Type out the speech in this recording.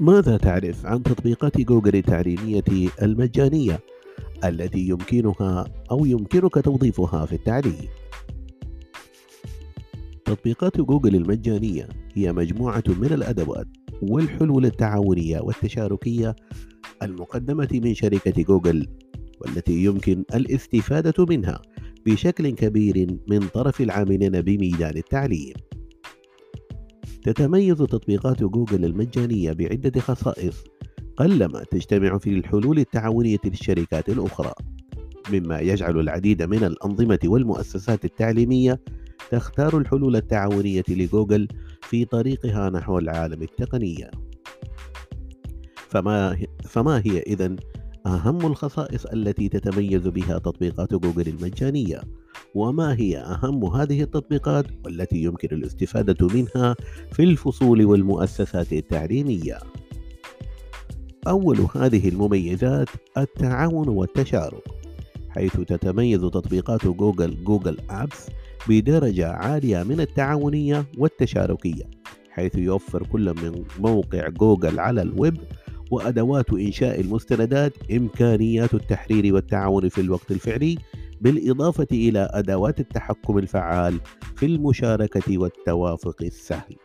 ماذا تعرف عن تطبيقات جوجل التعليمية المجانية التي يمكنها أو يمكنك توظيفها في التعليم؟ تطبيقات جوجل المجانية هي مجموعة من الأدوات والحلول التعاونية والتشاركية المقدمة من شركة جوجل والتي يمكن الاستفادة منها بشكل كبير من طرف العاملين بميدان التعليم. تتميز تطبيقات جوجل المجانية بعدة خصائص قلما تجتمع في الحلول التعاونية للشركات الأخرى، مما يجعل العديد من الأنظمة والمؤسسات التعليمية تختار الحلول التعاونية لجوجل في طريقها نحو العالم التقنية. فما, فما هي إذن أهم الخصائص التي تتميز بها تطبيقات جوجل المجانية؟ وما هي أهم هذه التطبيقات والتي يمكن الاستفادة منها في الفصول والمؤسسات التعليمية؟ أول هذه المميزات التعاون والتشارك حيث تتميز تطبيقات جوجل Google Apps بدرجة عالية من التعاونية والتشاركية حيث يوفر كل من موقع جوجل على الويب وأدوات إنشاء المستندات إمكانيات التحرير والتعاون في الوقت الفعلي بالإضافة إلى أدوات التحكم الفعال في المشاركة والتوافق السهل.